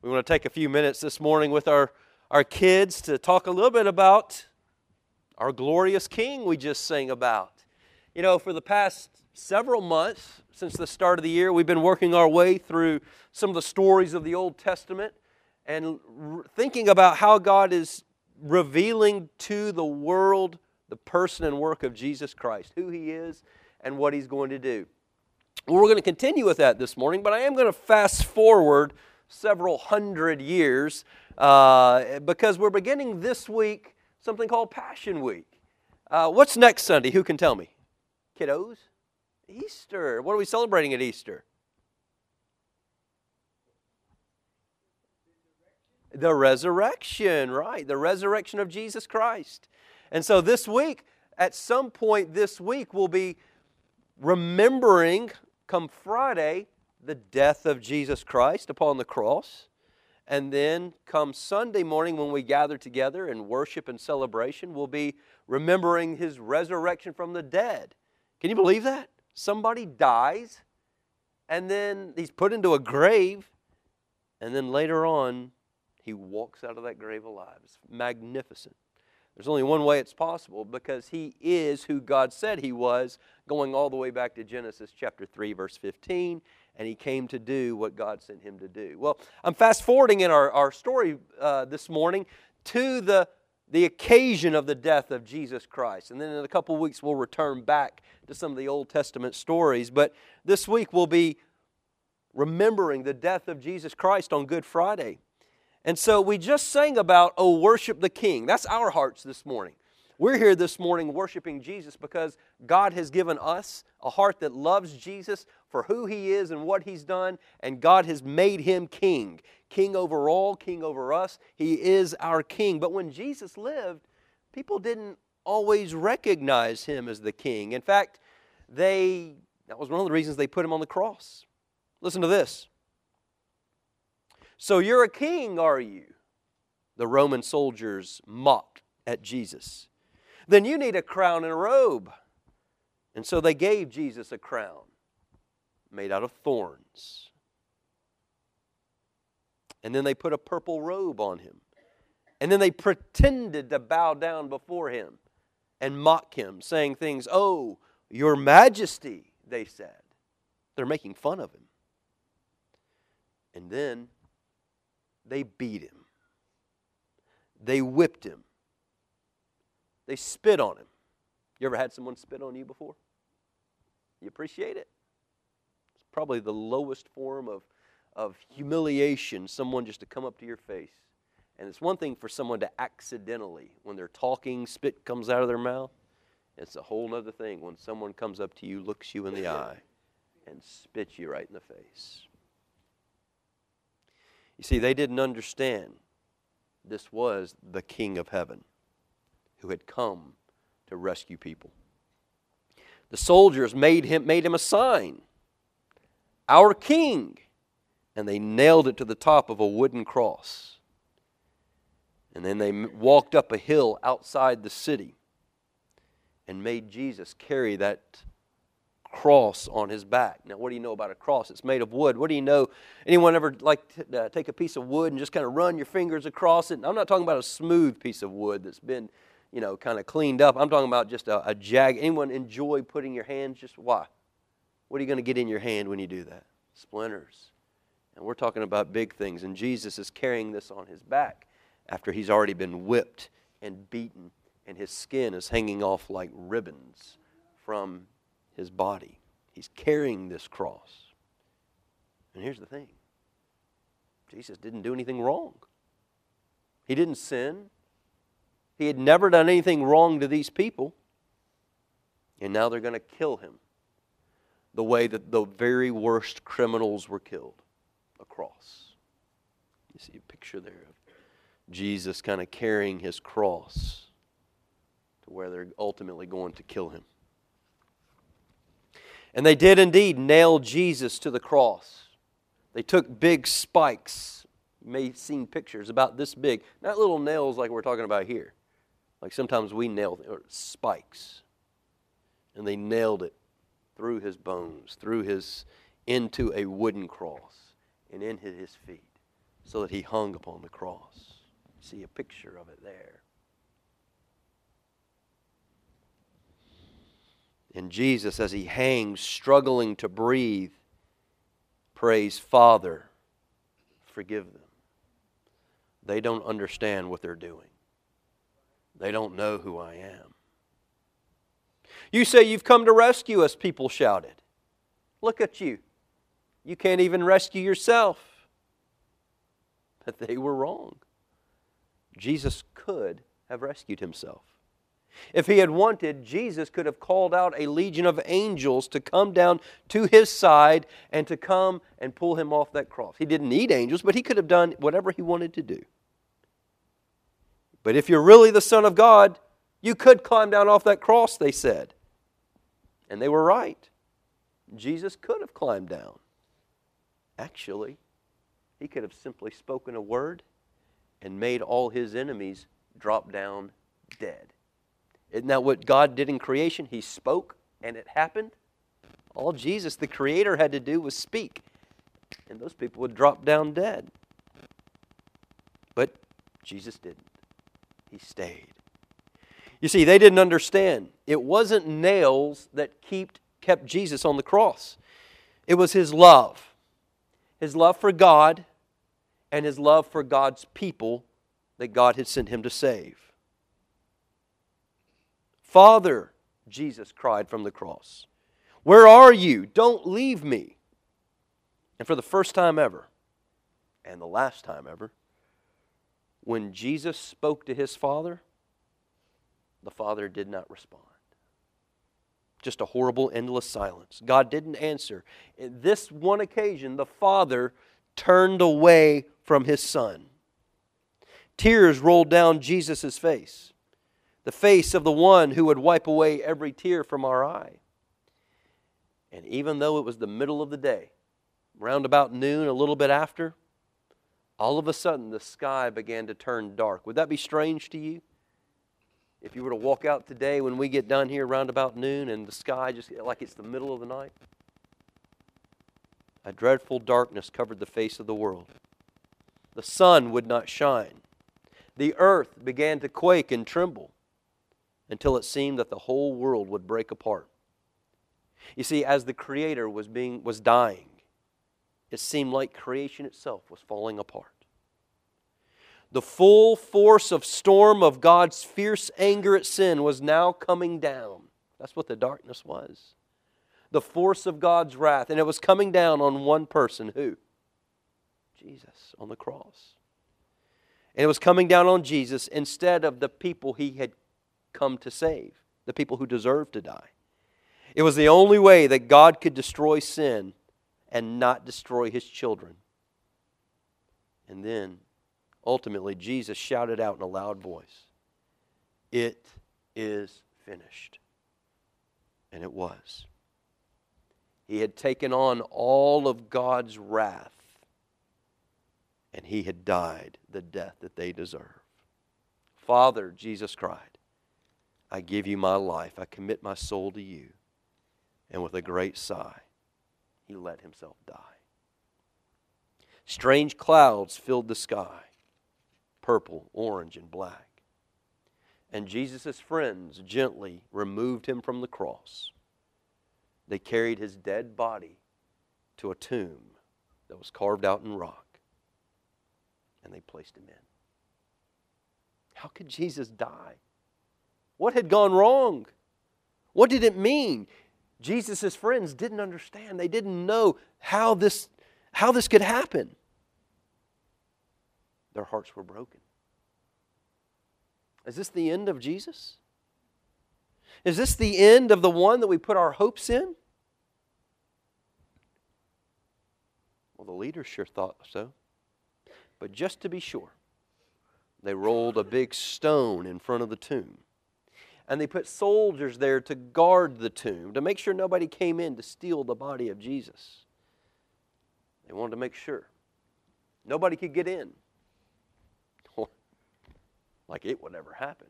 We want to take a few minutes this morning with our, our kids to talk a little bit about our glorious King we just sang about. You know, for the past several months, since the start of the year, we've been working our way through some of the stories of the Old Testament and thinking about how God is revealing to the world the person and work of Jesus Christ, who He is, and what He's going to do. We're going to continue with that this morning, but I am going to fast forward several hundred years uh, because we're beginning this week something called Passion Week. Uh, what's next Sunday? Who can tell me? Kiddos? Easter. What are we celebrating at Easter? The resurrection, right. The resurrection of Jesus Christ. And so this week, at some point this week, we'll be remembering, come Friday, the death of Jesus Christ upon the cross. And then come Sunday morning when we gather together in worship and celebration, we'll be remembering his resurrection from the dead. Can you believe that? Somebody dies, and then he's put into a grave, and then later on, he walks out of that grave alive. It's magnificent. There's only one way it's possible because he is who God said he was, going all the way back to Genesis chapter 3, verse 15, and he came to do what God sent him to do. Well, I'm fast forwarding in our, our story uh, this morning to the, the occasion of the death of Jesus Christ. And then in a couple weeks, we'll return back to some of the Old Testament stories. But this week, we'll be remembering the death of Jesus Christ on Good Friday. And so we just sang about, oh, worship the King. That's our hearts this morning. We're here this morning worshiping Jesus because God has given us a heart that loves Jesus for who He is and what He's done, and God has made Him King. King over all, King over us. He is our King. But when Jesus lived, people didn't always recognize Him as the King. In fact, they, that was one of the reasons they put Him on the cross. Listen to this. So you're a king, are you? The Roman soldiers mocked at Jesus. Then you need a crown and a robe. And so they gave Jesus a crown made out of thorns. And then they put a purple robe on him. And then they pretended to bow down before him and mock him, saying things, Oh, your majesty, they said. They're making fun of him. And then they beat him. They whipped him. They spit on him. You ever had someone spit on you before? You appreciate it? Probably the lowest form of, of humiliation, someone just to come up to your face. And it's one thing for someone to accidentally, when they're talking, spit comes out of their mouth. It's a whole other thing when someone comes up to you, looks you in the eye, and spits you right in the face. You see, they didn't understand this was the King of heaven who had come to rescue people. The soldiers made him, made him a sign, our King, and they nailed it to the top of a wooden cross. And then they walked up a hill outside the city and made Jesus carry that cross on his back. Now, what do you know about a cross? It's made of wood. What do you know? Anyone ever like to, uh, take a piece of wood and just kind of run your fingers across it? I'm not talking about a smooth piece of wood that's been, you know, kind of cleaned up. I'm talking about just a, a jag. Anyone enjoy putting your hands just why? What are you going to get in your hand when you do that? Splinters. And we're talking about big things. And Jesus is carrying this on his back after he's already been whipped and beaten, and his skin is hanging off like ribbons from his body. He's carrying this cross. And here's the thing Jesus didn't do anything wrong, he didn't sin. He had never done anything wrong to these people. And now they're going to kill him the way that the very worst criminals were killed a cross. You see a picture there of Jesus kind of carrying his cross to where they're ultimately going to kill him. And they did indeed nail Jesus to the cross. They took big spikes. You may have seen pictures about this big, not little nails like we're talking about here. Like sometimes we nail spikes. And they nailed it through his bones, through his into a wooden cross and into his feet, so that he hung upon the cross. See a picture of it there. And Jesus, as he hangs, struggling to breathe, prays, Father, forgive them. They don't understand what they're doing, they don't know who I am. You say you've come to rescue us, people shouted. Look at you. You can't even rescue yourself. But they were wrong. Jesus could have rescued himself. If he had wanted, Jesus could have called out a legion of angels to come down to his side and to come and pull him off that cross. He didn't need angels, but he could have done whatever he wanted to do. But if you're really the Son of God, you could climb down off that cross, they said. And they were right. Jesus could have climbed down. Actually, he could have simply spoken a word and made all his enemies drop down dead. Isn't that what God did in creation? He spoke and it happened. All Jesus, the Creator, had to do was speak, and those people would drop down dead. But Jesus didn't. He stayed. You see, they didn't understand. It wasn't nails that kept, kept Jesus on the cross, it was his love. His love for God and his love for God's people that God had sent him to save. Father, Jesus cried from the cross, where are you? Don't leave me. And for the first time ever, and the last time ever, when Jesus spoke to his Father, the Father did not respond. Just a horrible, endless silence. God didn't answer. In this one occasion, the Father turned away from his Son. Tears rolled down Jesus' face the face of the one who would wipe away every tear from our eye. And even though it was the middle of the day, round about noon, a little bit after, all of a sudden the sky began to turn dark. Would that be strange to you? If you were to walk out today when we get done here around about noon and the sky just like it's the middle of the night, a dreadful darkness covered the face of the world. The sun would not shine. The earth began to quake and tremble until it seemed that the whole world would break apart. You see, as the Creator was, being, was dying, it seemed like creation itself was falling apart. The full force of storm of God's fierce anger at sin was now coming down. That's what the darkness was. The force of God's wrath. And it was coming down on one person. Who? Jesus on the cross. And it was coming down on Jesus instead of the people he had come to save, the people who deserved to die. It was the only way that God could destroy sin and not destroy his children. And then, ultimately, Jesus shouted out in a loud voice, It is finished. And it was. He had taken on all of God's wrath, and he had died the death that they deserve. Father, Jesus cried, I give you my life. I commit my soul to you. And with a great sigh, he let himself die. Strange clouds filled the sky purple, orange, and black. And Jesus' friends gently removed him from the cross. They carried his dead body to a tomb that was carved out in rock, and they placed him in. How could Jesus die? What had gone wrong? What did it mean? Jesus' friends didn't understand. They didn't know how this, how this could happen. Their hearts were broken. Is this the end of Jesus? Is this the end of the one that we put our hopes in? Well, the leaders sure thought so. But just to be sure, they rolled a big stone in front of the tomb and they put soldiers there to guard the tomb, to make sure nobody came in to steal the body of Jesus. They wanted to make sure. Nobody could get in. Like it would never happen.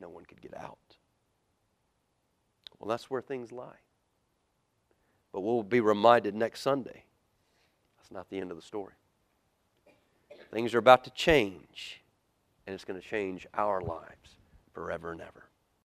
No one could get out. Well, that's where things lie. But we'll be reminded next Sunday that's not the end of the story. Things are about to change, and it's going to change our lives forever and ever.